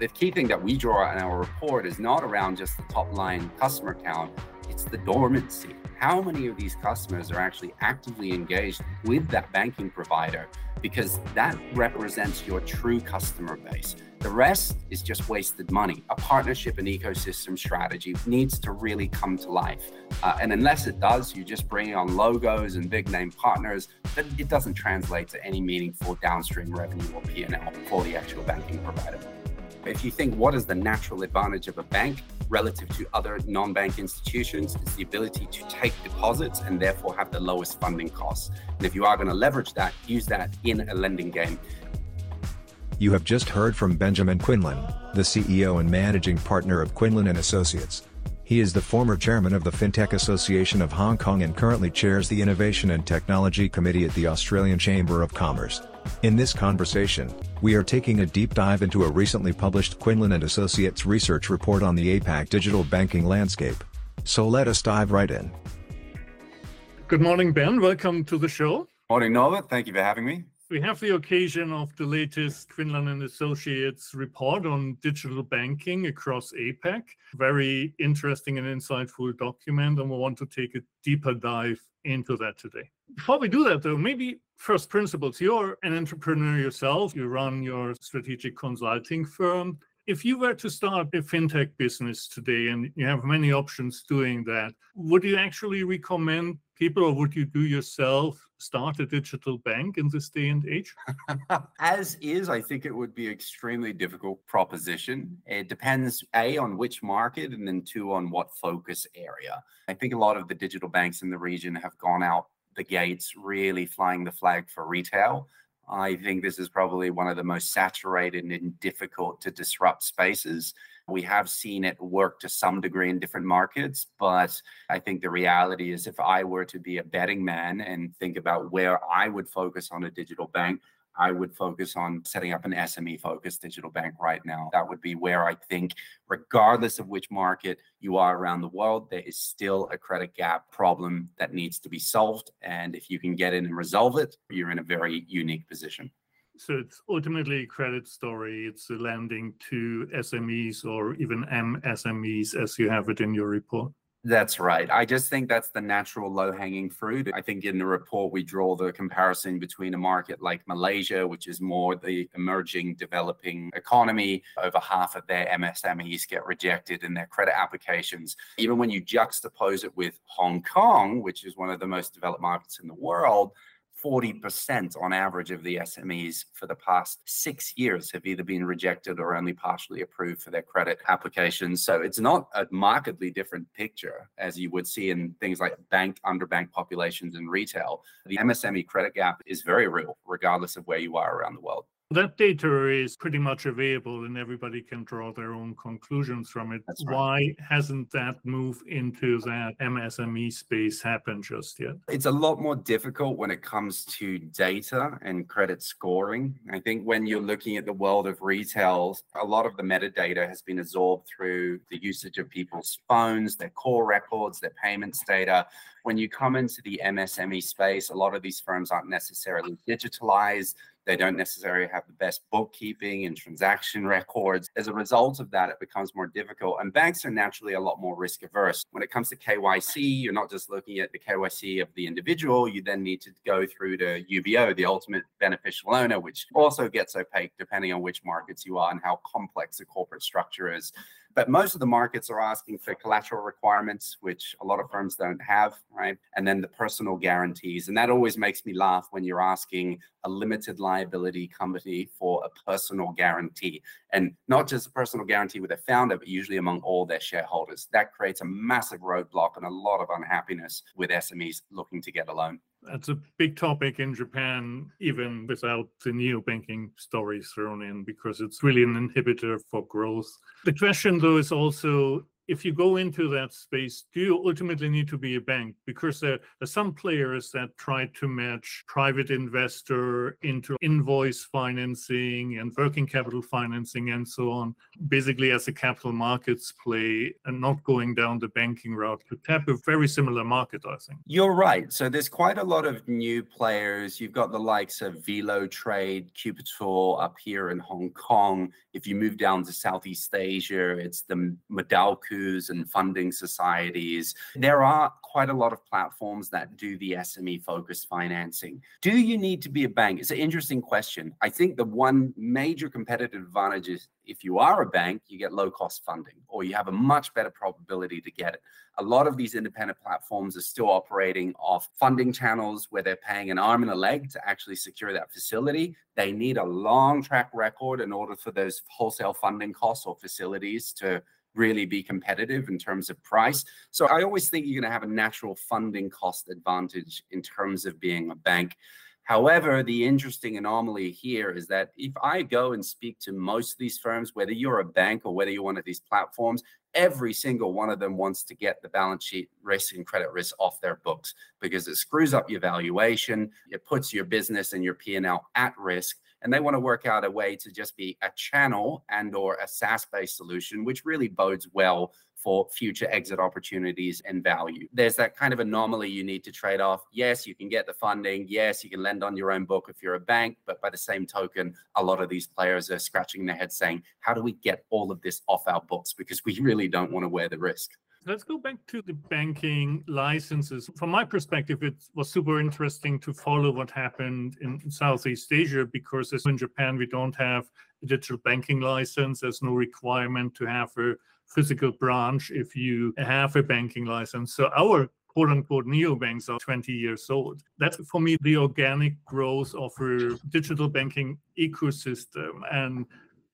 The key thing that we draw in our report is not around just the top line customer count, it's the dormancy. How many of these customers are actually actively engaged with that banking provider? Because that represents your true customer base. The rest is just wasted money. A partnership and ecosystem strategy needs to really come to life. Uh, and unless it does, you just bring on logos and big name partners, but it doesn't translate to any meaningful downstream revenue or P&L for the actual banking provider. If you think what is the natural advantage of a bank relative to other non-bank institutions, it's the ability to take deposits and therefore have the lowest funding costs. And if you are going to leverage that, use that in a lending game. You have just heard from Benjamin Quinlan, the CEO and managing partner of Quinlan and Associates. He is the former chairman of the FinTech Association of Hong Kong and currently chairs the Innovation and Technology Committee at the Australian Chamber of Commerce. In this conversation, we are taking a deep dive into a recently published Quinlan and Associates research report on the APAC digital banking landscape. So let us dive right in. Good morning, Ben. Welcome to the show. Morning, Norbert. Thank you for having me. We have the occasion of the latest Quinlan and Associates report on digital banking across APAC. Very interesting and insightful document, and we want to take a deeper dive into that today. Before we do that, though, maybe first principles. You're an entrepreneur yourself, you run your strategic consulting firm. If you were to start a fintech business today and you have many options doing that, would you actually recommend people or would you do yourself start a digital bank in this day and age? As is, I think it would be extremely difficult proposition. It depends A on which market and then two on what focus area. I think a lot of the digital banks in the region have gone out the gates really flying the flag for retail. I think this is probably one of the most saturated and difficult to disrupt spaces. We have seen it work to some degree in different markets, but I think the reality is if I were to be a betting man and think about where I would focus on a digital bank, I would focus on setting up an SME focused digital bank right now. That would be where I think, regardless of which market you are around the world, there is still a credit gap problem that needs to be solved. And if you can get in and resolve it, you're in a very unique position. So it's ultimately a credit story. It's lending to SMEs or even MSMEs as you have it in your report. That's right. I just think that's the natural low hanging fruit. I think in the report, we draw the comparison between a market like Malaysia, which is more the emerging developing economy. Over half of their MSMEs get rejected in their credit applications. Even when you juxtapose it with Hong Kong, which is one of the most developed markets in the world, 40% on average of the SMEs for the past six years have either been rejected or only partially approved for their credit applications. So it's not a markedly different picture as you would see in things like bank underbank populations and retail. The MSME credit gap is very real, regardless of where you are around the world. That data is pretty much available and everybody can draw their own conclusions from it. Right. Why hasn't that move into that MSME space happened just yet? It's a lot more difficult when it comes to data and credit scoring. I think when you're looking at the world of retail, a lot of the metadata has been absorbed through the usage of people's phones, their core records, their payments data. When you come into the MSME space, a lot of these firms aren't necessarily digitalized. They don't necessarily have the best bookkeeping and transaction records. As a result of that, it becomes more difficult. And banks are naturally a lot more risk averse. When it comes to KYC, you're not just looking at the KYC of the individual, you then need to go through to UBO, the ultimate beneficial owner, which also gets opaque depending on which markets you are and how complex the corporate structure is. But most of the markets are asking for collateral requirements, which a lot of firms don't have, right? And then the personal guarantees. And that always makes me laugh when you're asking a limited liability company for a personal guarantee. And not just a personal guarantee with a founder, but usually among all their shareholders. That creates a massive roadblock and a lot of unhappiness with SMEs looking to get a loan. That's a big topic in Japan, even without the neobanking stories thrown in, because it's really an inhibitor for growth. The question, though, is also if you go into that space, do you ultimately need to be a bank? Because there are some players that try to match private investor into invoice financing and working capital financing and so on, basically as a capital markets play and not going down the banking route to tap a very similar market, I think. You're right. So there's quite a lot of new players. You've got the likes of Velo Trade, Qupital up here in Hong Kong. If you move down to Southeast Asia, it's the And funding societies. Mm-hmm. There are quite a lot of platforms that do the SME focused financing. Do you need to be a bank? It's an interesting question. I think the one major competitive advantage is if you are a bank, you get low cost funding or you have a much better probability to get it. A lot of these independent platforms are still operating off funding channels where they're paying an arm and a leg to actually secure that facility. They need a long track record in order for those wholesale funding costs or facilities to really be competitive in terms of price. So I always think you're going to have a natural funding cost advantage in terms of being a bank. However, the interesting anomaly here is that if I go and speak to most of these firms, whether you're a bank or whether you're one of these platforms, every single one of them wants to get the balance sheet risk and credit risk off their books because it screws up your valuation, it puts your business and your P&L at risk and they want to work out a way to just be a channel and or a SaaS based solution, which really bodes well for future exit opportunities and value. There's that kind of anomaly you need to trade off. Yes, you can get the funding. Yes, you can lend on your own book if you're a bank. But by the same token, a lot of these players are scratching their head saying, how do we get all of this off our books? Because we really don't want to wear the risk. Let's go back to the banking licenses. From my perspective, it was super interesting to follow what happened in Southeast Asia because as in Japan, we don't have a digital banking license. There's no requirement to have a physical branch if you have a banking license. So our quote unquote neobanks are 20 years old. That's for me the organic growth of a digital banking ecosystem. And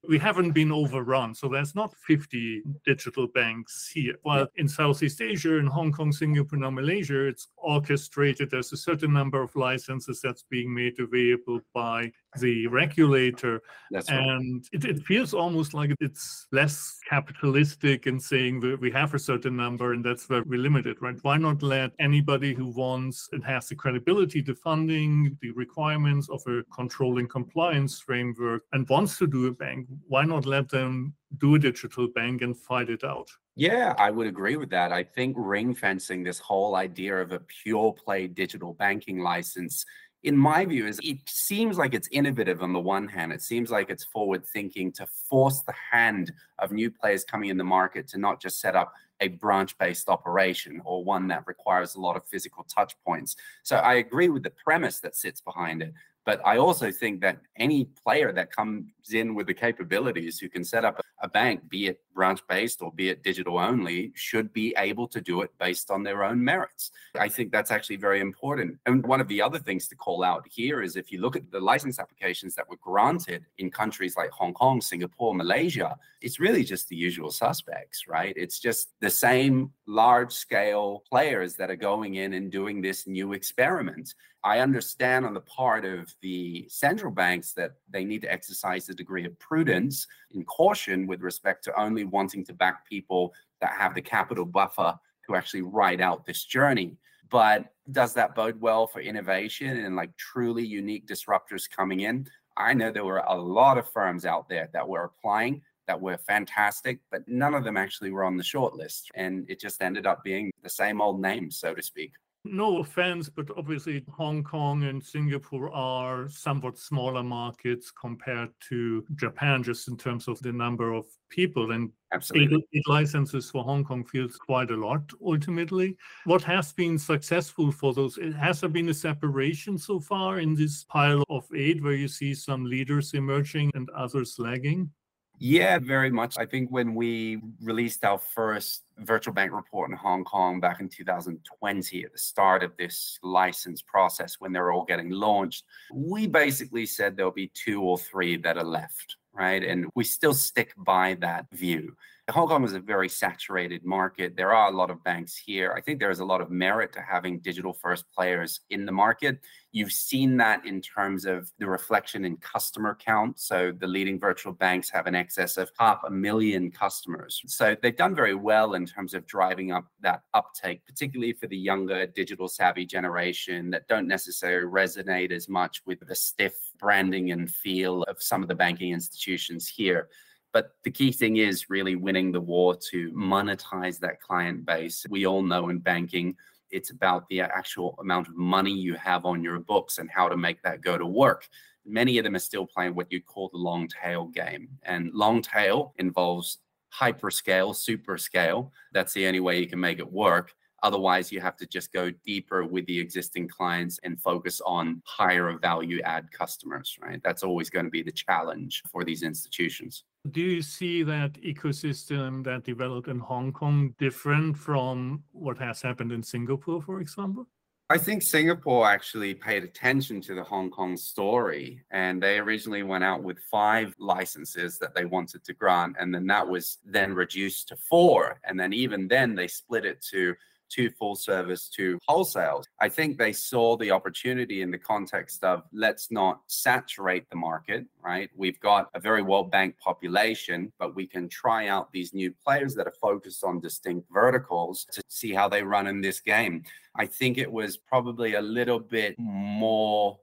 we haven't been overrun. So there's not 50 digital banks here. While in Southeast Asia, in Hong Kong, Singapore, and Malaysia, it's orchestrated. There's a certain number of licenses that's being made available by the regulator. That's and right. it, it feels almost like it's less capitalistic in saying that we have a certain number and that's where we limit it, right? Why not let anybody who wants and has the credibility, the funding, the requirements of a controlling compliance framework and wants to do a bank, why not let them do a digital bank and fight it out? Yeah, I would agree with that. I think ring fencing this whole idea of a pure play digital banking license in my view, is it seems like it's innovative on the one hand. It seems like it's forward thinking to force the hand of new players coming in the market to not just set up a branch based operation or one that requires a lot of physical touch points. So I agree with the premise that sits behind it. But I also think that any player that comes in with the capabilities who can set up a bank, be it branch based or be it digital only, should be able to do it based on their own merits. I think that's actually very important. And one of the other things to call out here is if you look at the license applications that were granted in countries like Hong Kong, Singapore, Malaysia, it's really just the usual suspects, right? It's just the same large scale players that are going in and doing this new experiment. I understand on the part of the central banks that they need to exercise a degree of prudence and caution with respect to only wanting to back people that have the capital buffer to actually ride out this journey. But does that bode well for innovation and like truly unique disruptors coming in? I know there were a lot of firms out there that were applying that were fantastic, but none of them actually were on the short list. And it just ended up being the same old name, so to speak no offense, but obviously Hong Kong and Singapore are somewhat smaller markets compared to Japan, just in terms of the number of people. And Absolutely. Licenses for Hong Kong feels quite a lot ultimately. What has been successful for those? Has there been a separation so far in this pile of eight where you see some leaders emerging and others lagging? Yeah, very much. I think when we released our first virtual bank report in Hong Kong back in 2020 at the start of this license process when they're all getting launched, we basically said there'll be two or three that are left, right? And we still stick by that view. Hong Kong is a very saturated market. There are a lot of banks here. I think there is a lot of merit to having digital first players in the market. You've seen that in terms of the reflection in customer count. So the leading virtual banks have an excess of half a million customers. So they've done very well in terms of driving up that uptake, particularly for the younger digital savvy generation that don't necessarily resonate as much with the stiff branding and feel of some of the banking institutions here. But the key thing is really winning the war to monetize that client base. We all know in banking, it's about the actual amount of money you have on your books and how to make that go to work. Many of them are still playing what you call the long tail game. And long tail involves hyperscale, super scale. That's the only way you can make it work. Otherwise, you have to just go deeper with the existing clients and focus on higher value add customers, right? That's always going to be the challenge for these institutions. Do you see that ecosystem that developed in Hong Kong different from what has happened in Singapore, for example? I think Singapore actually paid attention to the Hong Kong story and they originally went out with five licenses that they wanted to grant. And then that was then reduced to four. And then even then they split it to to full service to wholesale. I think they saw the opportunity in the context of let's not saturate the market, right? We've got a very well banked population, but we can try out these new players that are focused on distinct verticals to see how they run in this game. I think it was probably a little bit more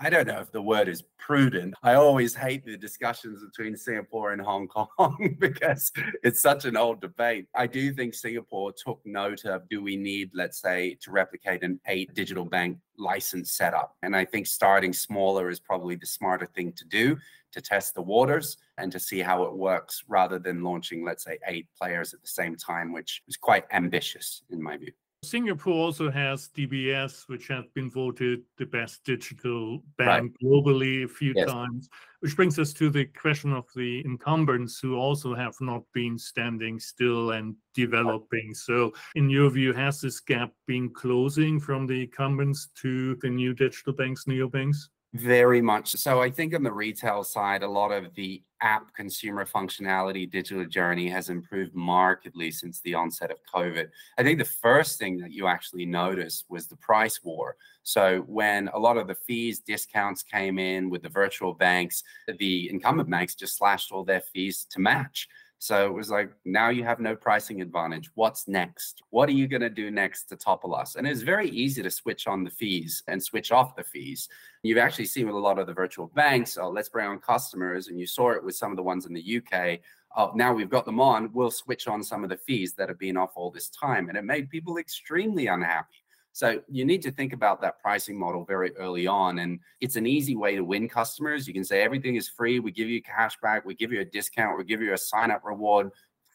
I don't know if the word is prudent. I always hate the discussions between Singapore and Hong Kong because it's such an old debate. I do think Singapore took note of do we need, let's say, to replicate an eight digital bank license setup? And I think starting smaller is probably the smarter thing to do to test the waters and to see how it works rather than launching, let's say, eight players at the same time, which is quite ambitious in my view. Singapore also has DBS, which has been voted the best digital bank right. globally a few yes. times, which brings us to the question of the incumbents who also have not been standing still and developing. So, in your view, has this gap been closing from the incumbents to the new digital banks, neobanks? Very much so. I think on the retail side, a lot of the app consumer functionality digital journey has improved markedly since the onset of COVID. I think the first thing that you actually noticed was the price war. So when a lot of the fees, discounts came in with the virtual banks, the incumbent banks just slashed all their fees to match. So it was like, now you have no pricing advantage. What's next? What are you going to do next to topple us? And it's very easy to switch on the fees and switch off the fees. You've actually seen with a lot of the virtual banks, oh, let's bring on customers. And you saw it with some of the ones in the UK. Oh, uh, now we've got them on, we'll switch on some of the fees that have been off all this time. And it made people extremely unhappy. So you need to think about that pricing model very early on. And it's an easy way to win customers. You can say everything is free. We give you cash back. We give you a discount. We give you a sign up reward.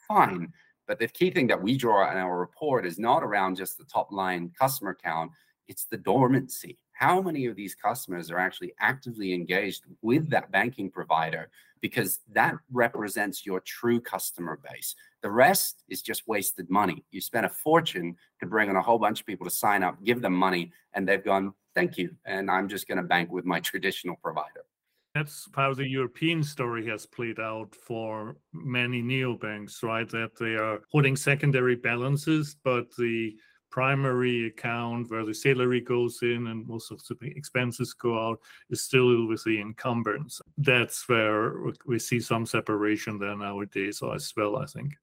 Fine. But the key thing that we draw in our report is not around just the top line customer count, it's the dormancy. How many of these customers are actually actively engaged with that banking provider? Because that represents your true customer base. The rest is just wasted money. You spent a fortune to bring on a whole bunch of people to sign up, give them money, and they've gone, thank you. And I'm just going to bank with my traditional provider. That's how the European story has played out for many neobanks, right? That they are holding secondary balances, but the primary account where the salary goes in and most of the expenses go out is still with the incumbents. That's where we see some separation there nowadays as well, I think.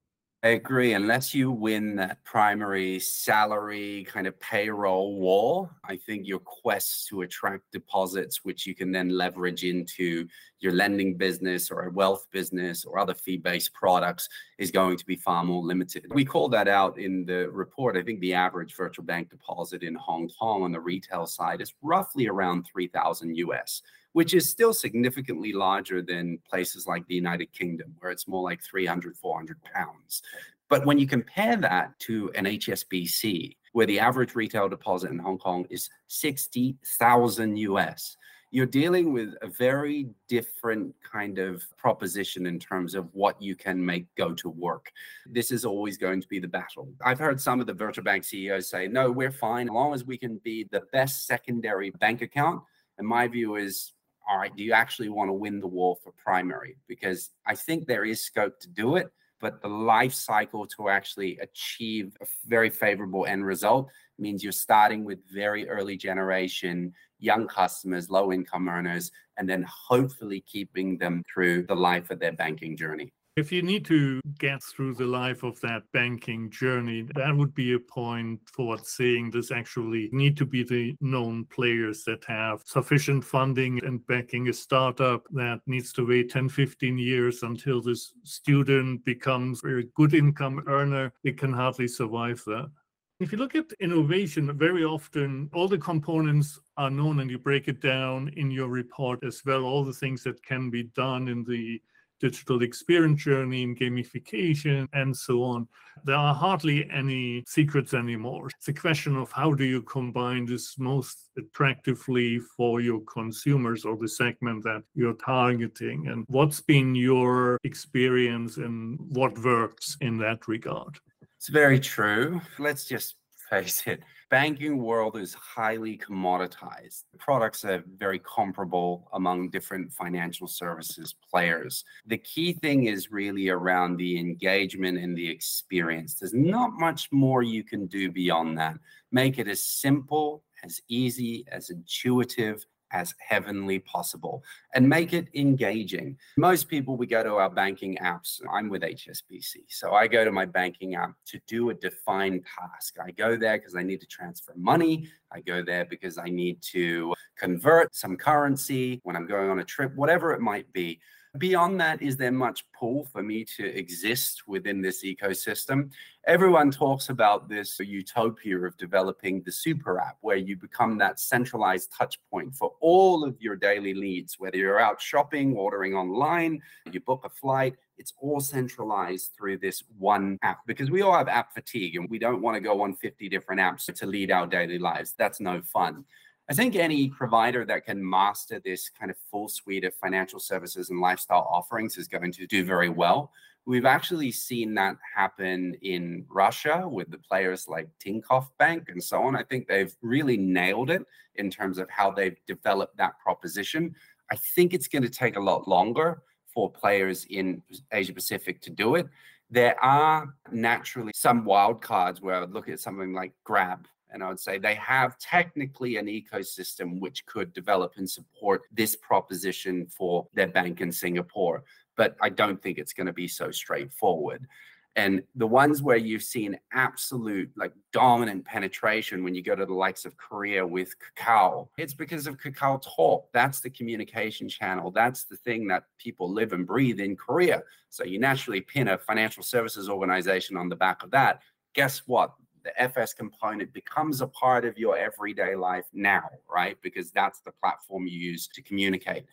I agree. Unless you win that primary salary kind of payroll war, I think your quest to attract deposits, which you can then leverage into your lending business or a wealth business or other fee based products, is going to be far more limited. We call that out in the report. I think the average virtual bank deposit in Hong Kong on the retail side is roughly around 3,000 US which is still significantly larger than places like the United Kingdom, where it's more like 300, 400 pounds. But when you compare that to an HSBC, where the average retail deposit in Hong Kong is 60,000 US, you're dealing with a very different kind of proposition in terms of what you can make go to work. This is always going to be the battle. I've heard some of the virtual bank CEOs say, no, we're fine as long as we can be the best secondary bank account. And my view is, all right, do you actually want to win the war for primary? Because I think there is scope to do it, but the life cycle to actually achieve a very favorable end result means you're starting with very early generation young customers, low income earners, and then hopefully keeping them through the life of their banking journey. If you need to get through the life of that banking journey, that would be a point towards saying this actually need to be the known players that have sufficient funding and backing a startup that needs to wait 10, 15 years until this student becomes a good income earner. It can hardly survive that. If you look at innovation, very often all the components are known and you break it down in your report as well, all the things that can be done in the digital experience journey in gamification and so on. There are hardly any secrets anymore. It's a question of how do you combine this most attractively for your consumers or the segment that you're targeting and what's been your experience and what works in that regard? It's very true. Let's just face it. Banking world is highly commoditized. Products are very comparable among different financial services players. The key thing is really around the engagement and the experience. There's not much more you can do beyond that. Make it as simple, as easy, as intuitive, as heavenly possible and make it engaging. Most people, we go to our banking apps. I'm with HSBC. So I go to my banking app to do a defined task. I go there because I need to transfer money. I go there because I need to convert some currency when I'm going on a trip, whatever it might be. Beyond that, is there much pull for me to exist within this ecosystem? Everyone talks about this utopia of developing the super app where you become that centralized touch point for all of your daily needs, whether you're out shopping, ordering online, you book a flight, it's all centralized through this one app because we all have app fatigue and we don't want to go on 50 different apps to lead our daily lives. That's no fun. I think any provider that can master this kind of full suite of financial services and lifestyle offerings is going to do very well. We've actually seen that happen in Russia with the players like Tinkoff Bank and so on. I think they've really nailed it in terms of how they've developed that proposition. I think it's going to take a lot longer for players in Asia Pacific to do it. There are naturally some wild cards where I would look at something like Grab and I would say they have technically an ecosystem which could develop and support this proposition for their bank in Singapore. But I don't think it's going to be so straightforward. And the ones where you've seen absolute like dominant penetration when you go to the likes of Korea with Kakao, it's because of Kakao Talk. That's the communication channel. That's the thing that people live and breathe in Korea. So you naturally pin a financial services organization on the back of that. Guess what? The FS component becomes a part of your everyday life now, right? Because that's the platform you use to communicate.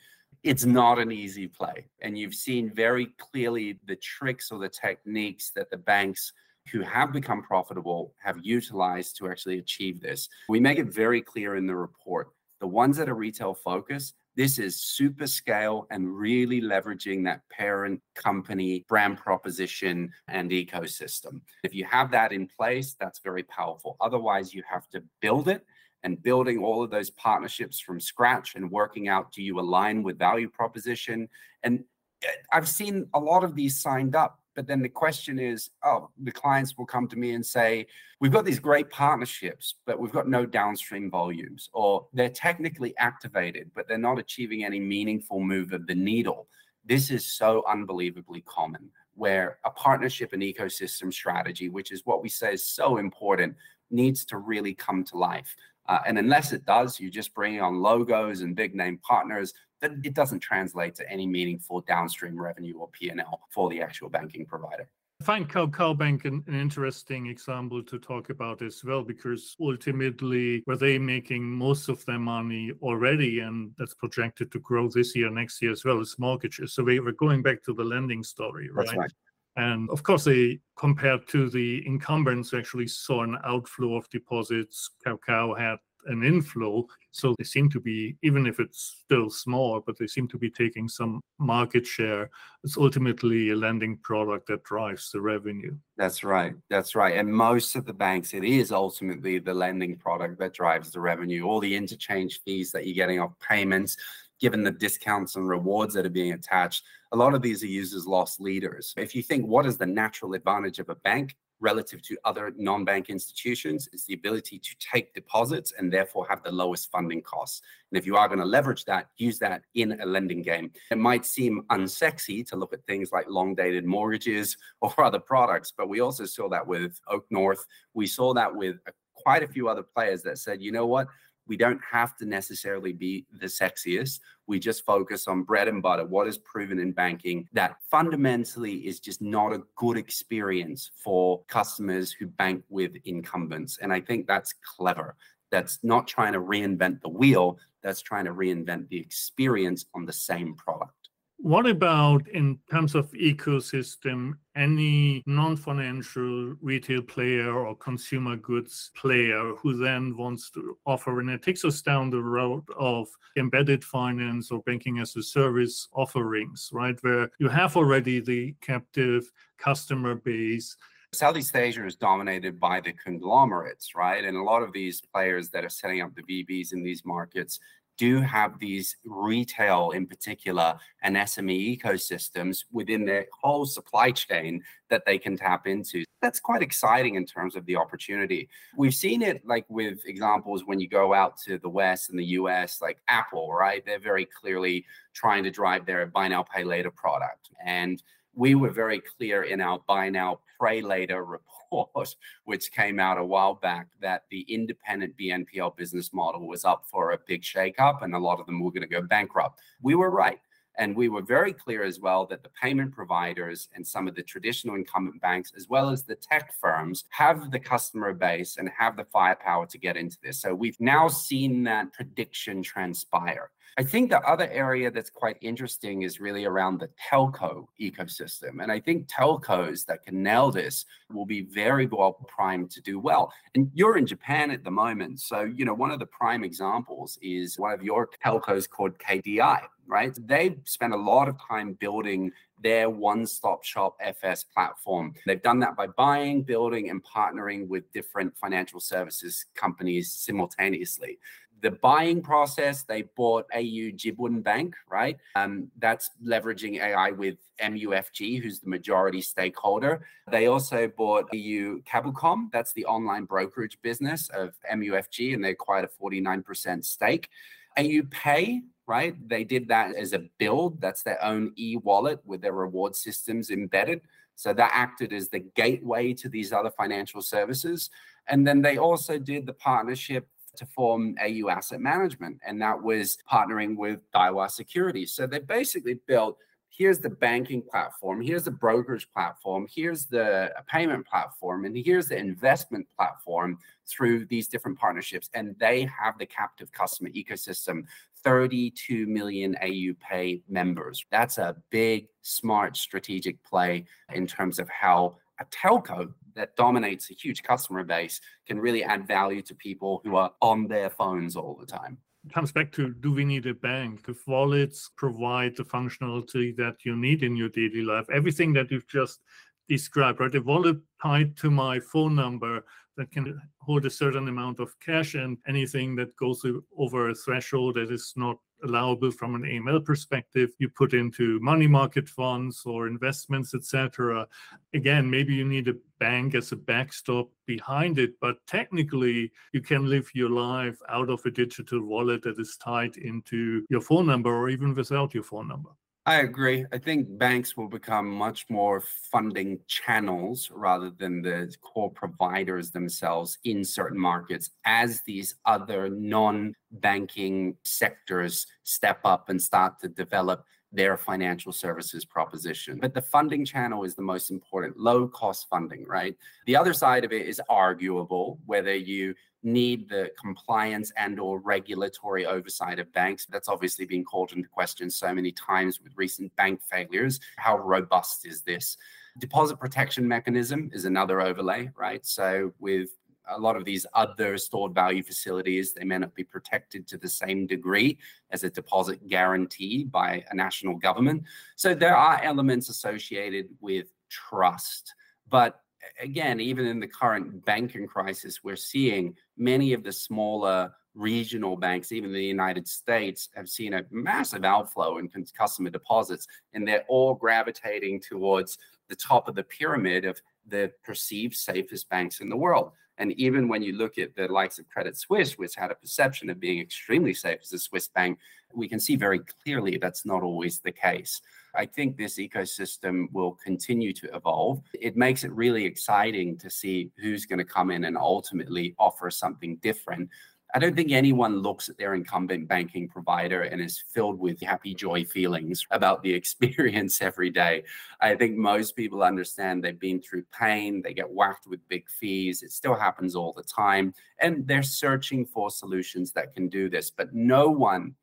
It's not an easy play. And you've seen very clearly the tricks or the techniques that the banks who have become profitable have utilized to actually achieve this. We make it very clear in the report. The ones that are retail focused this is super scale and really leveraging that parent company brand proposition and ecosystem. If you have that in place, that's very powerful. Otherwise, you have to build it and building all of those partnerships from scratch and working out do you align with value proposition and eh, I've seen a lot of these signed up but then the question is, oh, the clients will come to me and say, we've got these great partnerships, but we've got no downstream volumes, or they're technically activated, but they're not achieving any meaningful move of the needle. This is so unbelievably common where a partnership and ecosystem strategy, which is what we say is so important, needs to really come to life. Uh, and unless it does, you just bring on logos and big name partners then it doesn't translate to any meaningful downstream revenue or P&L for the actual banking provider. I find Kakao Bank an, an, interesting example to talk about as well, because ultimately, were they making most of their money already, and that's projected to grow this year, next year as well as mortgages. So we were going back to the lending story, right? right. And of course, they compared to the incumbents actually saw an outflow of deposits. Kakao had an inflow. So they seem to be, even if it's still small, but they seem to be taking some market share. It's ultimately a lending product that drives the revenue. That's right. That's right. And most of the banks, it is ultimately the lending product that drives the revenue. All the interchange fees that you're getting off payments, given the discounts and rewards that are being attached, a lot of these are used as loss leaders. If you think what is the natural advantage of a bank relative to other non-bank institutions is the ability to take deposits and therefore have the lowest funding costs. And if you are going to leverage that, use that in a lending game. It might seem unsexy to look at things like long dated mortgages or other products, but we also saw that with Oak North. We saw that with quite a few other players that said, you know what, we don't have to necessarily be the sexiest. We just focus on bread and butter, what is proven in banking that fundamentally is just not a good experience for customers who bank with incumbents. And I think that's clever. That's not trying to reinvent the wheel, that's trying to reinvent the experience on the same product. What about in terms of ecosystem, any non financial retail player or consumer goods player who then wants to offer, and it takes us down the road of embedded finance or banking as a service offerings, right? Where you have already the captive customer base. Southeast Asia is dominated by the conglomerates, right? And a lot of these players that are setting up the VBs in these markets do have these retail in particular and SME ecosystems within their whole supply chain that they can tap into. That's quite exciting in terms of the opportunity. We've seen it like with examples when you go out to the West and the US, like Apple, right? They're very clearly trying to drive their buy now, pay later product. And we were very clear in our buy now, pray later report, which came out a while back, that the independent BNPL business model was up for a big shakeup and a lot of them were going to go bankrupt. We were right. And we were very clear as well that the payment providers and some of the traditional incumbent banks, as well as the tech firms, have the customer base and have the firepower to get into this. So we've now seen that prediction transpire. I think the other area that's quite interesting is really around the telco ecosystem. And I think telcos that can nail this will be very well primed to do well. And you're in Japan at the moment. So, you know, one of the prime examples is one of your telcos called KDDI, right? They've spent a lot of time building their one stop shop FS platform. They've done that by buying, building, and partnering with different financial services companies simultaneously the buying process, they bought AU Jibun Bank, right? Um, that's leveraging AI with MUFG, who's the majority stakeholder. They also bought AU Kabucom, that's the online brokerage business of MUFG, and they acquired a 49% stake. AU Pay, right? They did that as a build. That's their own e-wallet with their reward systems embedded. So that acted as the gateway to these other financial services. And then they also did the partnership to form AU Asset Management, and that was partnering with Daiwa Securities. So they basically built here's the banking platform, here's the brokerage platform, here's the uh, payment platform, and here's the investment platform through these different partnerships. And they have the captive customer ecosystem 32 million AU Pay members. That's a big, smart, strategic play in terms of how a telco that dominates a huge customer base can really add value to people who are on their phones all the time comes back to do we need a bank? If wallets provide the functionality that you need in your daily life, everything that you've just described, right? A wallet tied to my phone number that can hold a certain amount of cash and anything that goes over a threshold that is not allowable from an AML perspective. You put into money market funds or investments, etc. Again, maybe you need a bank as a backstop behind it, but technically you can live your life out of a digital wallet that is tied into your phone number or even without your phone number. I agree. I think banks will become much more funding channels rather than the core providers themselves in certain markets as these other non banking sectors step up and start to develop their financial services proposition. But the funding channel is the most important, low cost funding, right? The other side of it is arguable whether you need the compliance and or regulatory oversight of banks that's obviously been called into question so many times with recent bank failures how robust is this deposit protection mechanism is another overlay right so with a lot of these other stored value facilities, they may not be protected to the same degree as a deposit guarantee by a national government. So there are elements associated with trust. But again, even in the current banking crisis, we're seeing many of the smaller regional banks, even in the United States, have seen a massive outflow in customer deposits, and they're all gravitating towards the top of the pyramid of the perceived safest banks in the world. And even when you look at the likes of Credit Suisse, which had a perception of being extremely safe as a Swiss bank, we can see very clearly that's not always the case. I think this ecosystem will continue to evolve. It makes it really exciting to see who's going to come in and ultimately offer something different. I don't think anyone looks at their incumbent banking provider and is filled with happy joy feelings about the experience every day. I think most people understand they've been through pain, they get whacked with big fees. It still happens all the time. And they're searching for solutions that can do this. But no one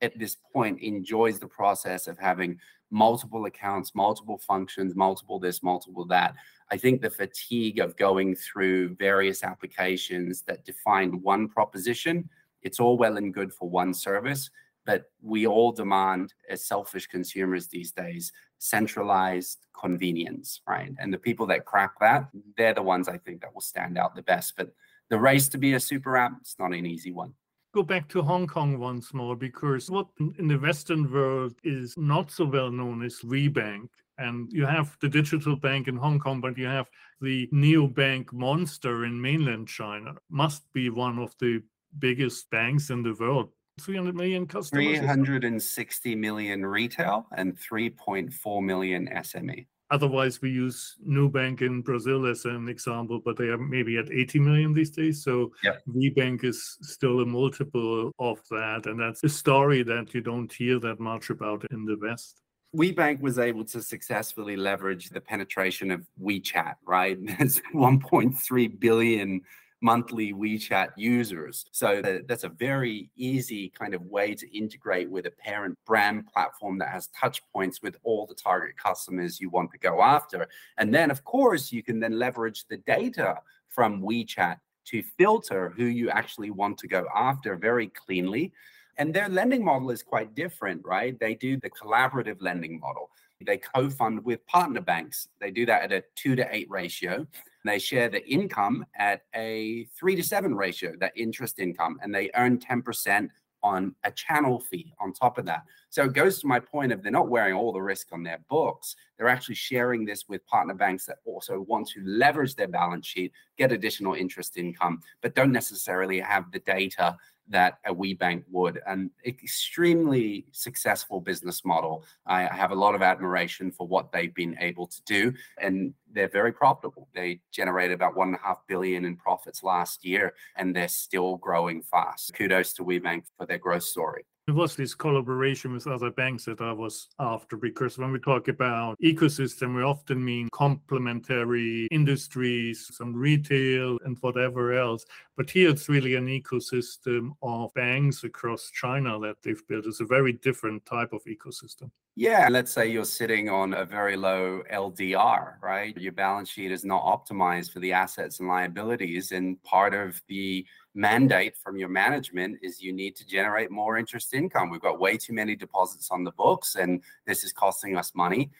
at this point enjoys the process of having multiple accounts, multiple functions, multiple this, multiple that. I think the fatigue of going through various applications that define one proposition, it's all well and good for one service, but we all demand as selfish consumers these days centralized convenience, right? And the people that crack that, they're the ones I think that will stand out the best. But the race to be a super app, it's not an easy one go back to Hong Kong once more because what in the Western world is not so well known is WeBank. And you have the digital bank in Hong Kong, but you have the neobank monster in mainland China. Must be one of the biggest banks in the world. 300 million customers? 360 million retail and 3.4 million SME. Otherwise, we use Nubank in Brazil as an example, but they are maybe at 80 million these days. So yep. WeBank is still a multiple of that. And that's a story that you don't hear that much about in the West. WeBank was able to successfully leverage the penetration of WeChat, right? There's 1.3 billion monthly WeChat users. So that's a very easy kind of way to integrate with a parent brand platform that has touch points with all the target customers you want to go after. And then, of course, you can then leverage the data from WeChat to filter who you actually want to go after very cleanly. And their lending model is quite different, right? They do the collaborative lending model. They co fund with partner banks. They do that at a two to eight ratio. They share the income at a three to seven ratio, that interest income, and they earn 10% on a channel fee on top of that. So it goes to my point of they're not wearing all the risk on their books. They're actually sharing this with partner banks that also want to leverage their balance sheet, get additional interest income, but don't necessarily have the data that a WeBank would. An extremely successful business model. I have a lot of admiration for what they've been able to do, and they're very profitable. They generated about one and a half billion in profits last year, and they're still growing fast. Kudos to WeBank for their growth story. It was this collaboration with other banks that I was after because when we talk about ecosystem, we often mean complementary industries, some retail, and whatever else. But here it's really an ecosystem of banks across China that they've built. It's a very different type of ecosystem. Yeah, let's say you're sitting on a very low LDR, right? Your balance sheet is not optimized for the assets and liabilities. And part of the mandate from your management is you need to generate more interest income. We've got way too many deposits on the books, and this is costing us money.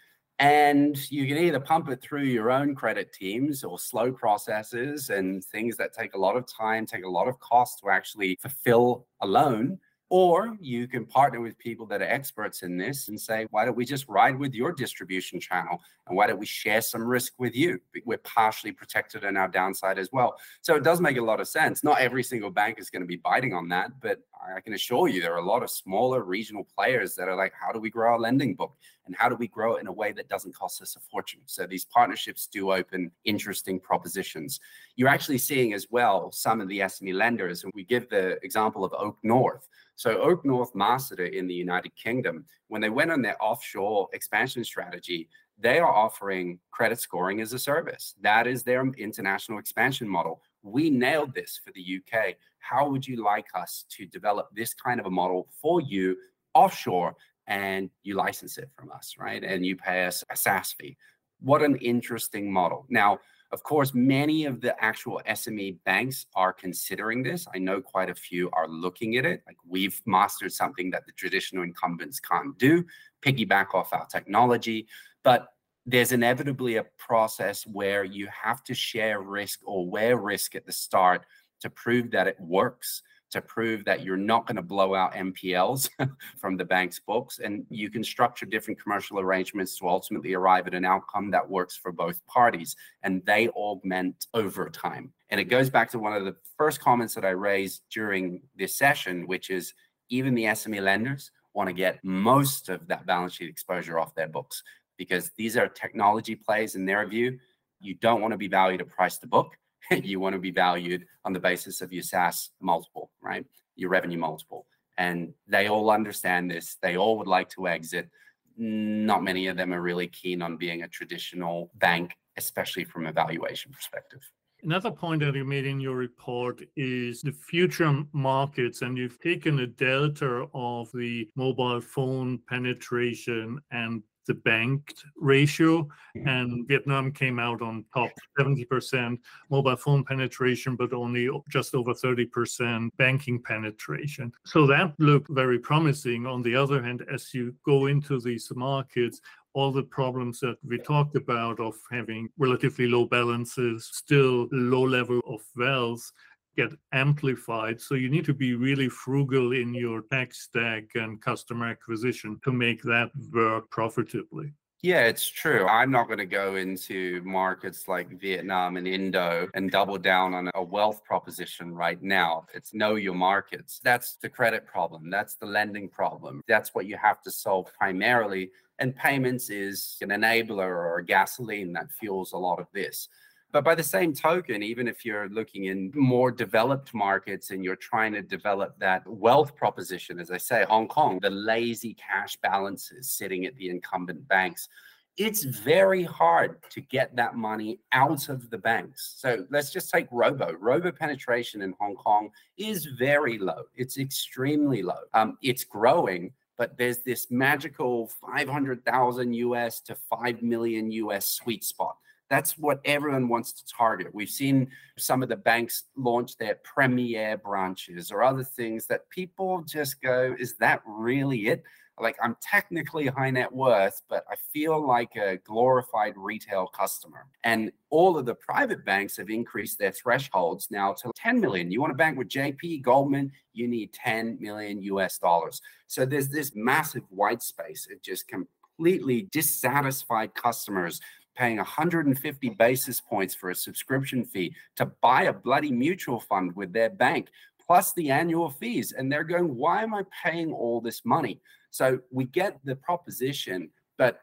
And you can either pump it through your own credit teams or slow processes and things that take a lot of time, take a lot of cost to actually fulfill a loan or you can partner with people that are experts in this and say, why don't we just ride with your distribution channel? And why don't we share some risk with you? We're partially protected on our downside as well. So it does make a lot of sense. Not every single bank is going to be biting on that, but I can assure you there are a lot of smaller regional players that are like, how do we grow our lending book? And how do we grow it in a way that doesn't cost us a fortune? So these partnerships do open interesting propositions. You're actually seeing as well some of the SME lenders, and we give the example of Oak North so Oak North mastered it in the United Kingdom. When they went on their offshore expansion strategy, they are offering credit scoring as a service. That is their international expansion model. We nailed this for the UK. How would you like us to develop this kind of a model for you offshore and you license it from us, right? And you pay us a SaaS fee. What an interesting model. Now, Of course, many of the actual SME banks are considering this. I know quite a few are looking at it. Like we've mastered something that the traditional incumbents can't do, piggyback off our technology. But there's inevitably a process where you have to share risk or wear risk at the start to prove that it works to prove that you're not going to blow out NPLs from the bank's books. And you can structure different commercial arrangements to ultimately arrive at an outcome that works for both parties. And they augment over time. And it goes back to one of the first comments that I raised during this session, which is even the SME lenders want to get most of that balance sheet exposure off their books because these are technology plays in their view. You don't want to be valued at price to book you want to be valued on the basis of your SaaS multiple, right? Your revenue multiple. And they all understand this. They all would like to exit. Not many of them are really keen on being a traditional bank, especially from a valuation perspective. Another point that you made in your report is the future markets, and you've taken a delta of the mobile phone penetration and the banked ratio, mm. and Vietnam came out on top 70% mobile phone penetration, but only just over 30% banking penetration. So that looked very promising. On the other hand, as you go into these markets, all the problems that we talked about of having relatively low balances, still low level of wealth, get amplified. So you need to be really frugal in your tech stack and customer acquisition to make that work profitably. Yeah, it's true. I'm not going to go into markets like Vietnam and Indo and double down on a wealth proposition right now. It's know your markets. That's the credit problem. That's the lending problem. That's what you have to solve primarily. And payments is an enabler or a gasoline that fuels a lot of this. But by the same token, even if you're looking in more developed markets and you're trying to develop that wealth proposition, as I say, Hong Kong, the lazy cash balances sitting at the incumbent banks, it's very hard to get that money out of the banks. So let's just take robo. Robo penetration in Hong Kong is very low. It's extremely low. Um, it's growing, but there's this magical 500,000 US to 5 million US sweet spot that's what everyone wants to target. We've seen some of the banks launch their premier branches or other things that people just go, is that really it? Like, I'm technically high net worth, but I feel like a glorified retail customer. And all of the private banks have increased their thresholds now to 10 million. You want to bank with JP Goldman, you need 10 million US dollars. So there's this massive white space. It just completely dissatisfied customers paying 150 basis points for a subscription fee to buy a bloody mutual fund with their bank plus the annual fees. And they're going why am i paying all this money? So we get the proposition but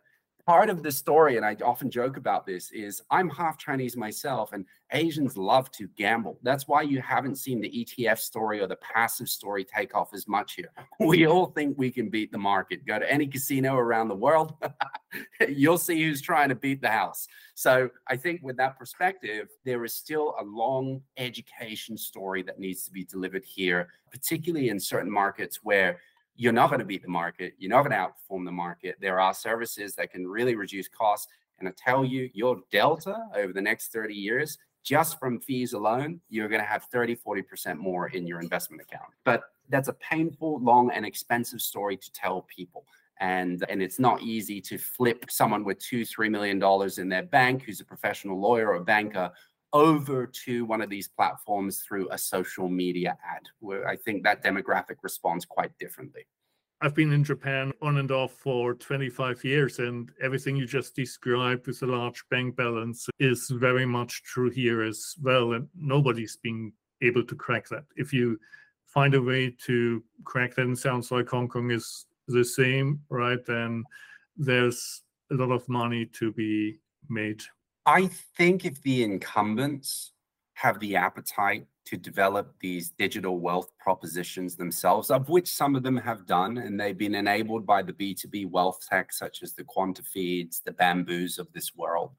part of the story, and I often joke about this, is I'm half Chinese myself, and Asians love to gamble. That's why you haven't seen the ETF story or the passive story take off as much here. We all think we can beat the market. Go to any casino around the world, you'll see who's trying to beat the house. So I think with that perspective, there is still a long education story that needs to be delivered here, particularly in certain markets where you're not going to beat the market. You're not going to outperform the market. There are services that can really reduce costs. And I tell you, your delta over the next 30 years, just from fees alone, you're going to have 30, 40% more in your investment account. But that's a painful, long, and expensive story to tell people. And, and it's not easy to flip someone with two, three million dollars in their bank who's a professional lawyer or banker over to one of these platforms through a social media ad, where I think that demographic responds quite differently. I've been in Japan on and off for 25 years, and everything you just described with a large bank balance is very much true here as well. And nobody's been able to crack that. If you find a way to crack that, and sounds like Hong Kong is the same, right? Then there's a lot of money to be made. I think if the incumbents have the appetite to develop these digital wealth propositions themselves, of which some of them have done, and they've been enabled by the B2B wealth tech, such as the Quantifeeds, the Bambus of this world.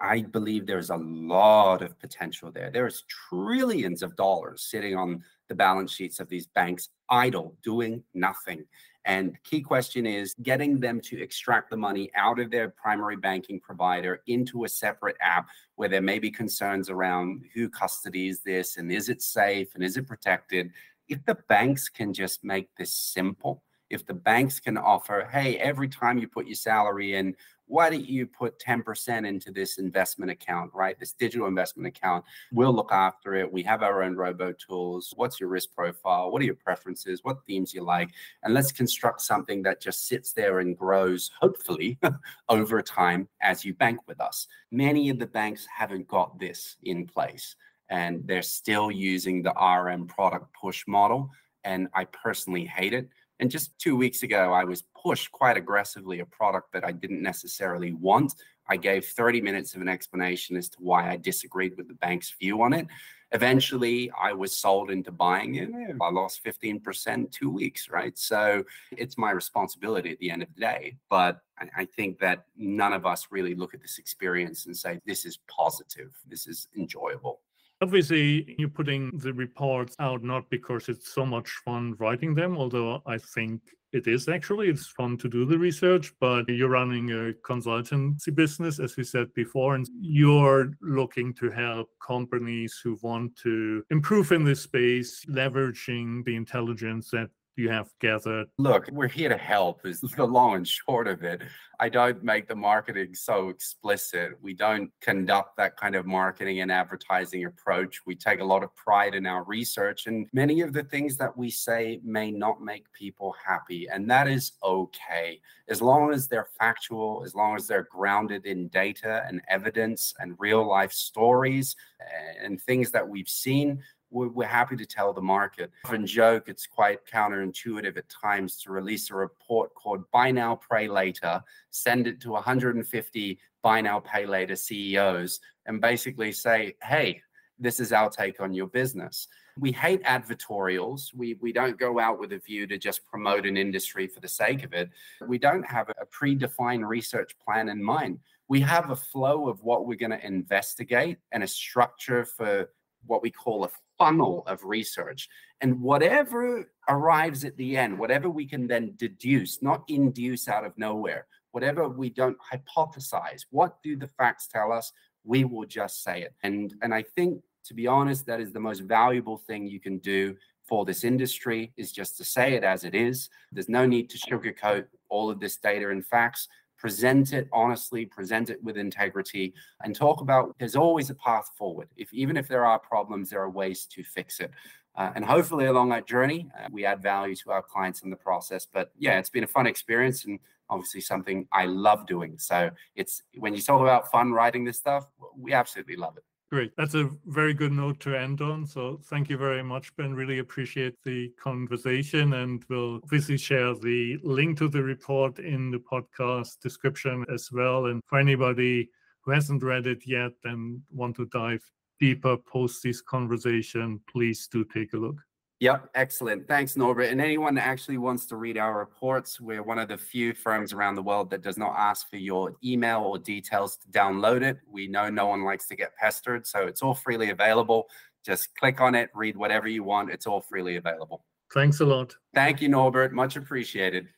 I believe there's a lot of potential there. There's trillions of dollars sitting on the balance sheets of these banks idle, doing nothing. And key question is getting them to extract the money out of their primary banking provider into a separate app where there may be concerns around who custodies this and is it safe and is it protected. If the banks can just make this simple, if the banks can offer, hey, every time you put your salary in, why don't you put 10% into this investment account, right? This digital investment account. We'll look after it. We have our own robo tools. What's your risk profile? What are your preferences? What themes you like? And let's construct something that just sits there and grows, hopefully, over time as you bank with us. Many of the banks haven't got this in place and they're still using the RM product push model. And I personally hate it and just two weeks ago, I was pushed quite aggressively a product that I didn't necessarily want. I gave 30 minutes of an explanation as to why I disagreed with the bank's view on it. Eventually, I was sold into buying it. I lost 15% two weeks, right? So it's my responsibility at the end of the day. But I think that none of us really look at this experience and say, this is positive, this is enjoyable. Obviously, you're putting the reports out not because it's so much fun writing them, although I think it is actually. It's fun to do the research, but you're running a consultancy business, as we said before, and you're looking to help companies who want to improve in this space, leveraging the intelligence that you have gathered? Look, we're here to help, is the long and short of it. I don't make the marketing so explicit. We don't conduct that kind of marketing and advertising approach. We take a lot of pride in our research, and many of the things that we say may not make people happy. And that is okay. As long as they're factual, as long as they're grounded in data and evidence and real life stories eh, and things that we've seen, we're, we're happy to tell the market. Often joke it's quite counterintuitive at times to release a report called Buy Now, Pray Later, send it to 150 Buy Now, Pay Later CEOs, and basically say, hey, this is our take on your business. We hate advertorials. We, we don't go out with a view to just promote an industry for the sake of it. We don't have a predefined research plan in mind. We have a flow of what we're going to investigate and a structure for what we call a funnel of research. And whatever arrives at the end, whatever we can then deduce, not induce out of nowhere, whatever we don't hypothesize, what do the facts tell us? We will just say it. And, and I think, to be honest, that is the most valuable thing you can do for this industry is just to say it as it is. There's no need to sugarcoat all of this data and facts present it honestly, present it with integrity, and talk about there's always a path forward. If even if there are problems, there are ways to fix it. Uh, and hopefully, along that journey, uh, we add value to our clients in the process. But yeah, it's been a fun experience and obviously something I love doing. So it's when you talk about fun writing this stuff, we absolutely love it. Great. That's a very good note to end on. So thank you very much, Ben. Really appreciate the conversation. And we'll obviously share the link to the report in the podcast description as well. And for anybody who hasn't read it yet and want to dive deeper post this conversation, please do take a look. Yep, excellent. Thanks, Norbert. And anyone that actually wants to read our reports, we're one of the few firms around the world that does not ask for your email or details to download it. We know no one likes to get pestered, so it's all freely available. Just click on it, read whatever you want. It's all freely available. Thanks a lot. Thank you, Norbert. Much appreciated.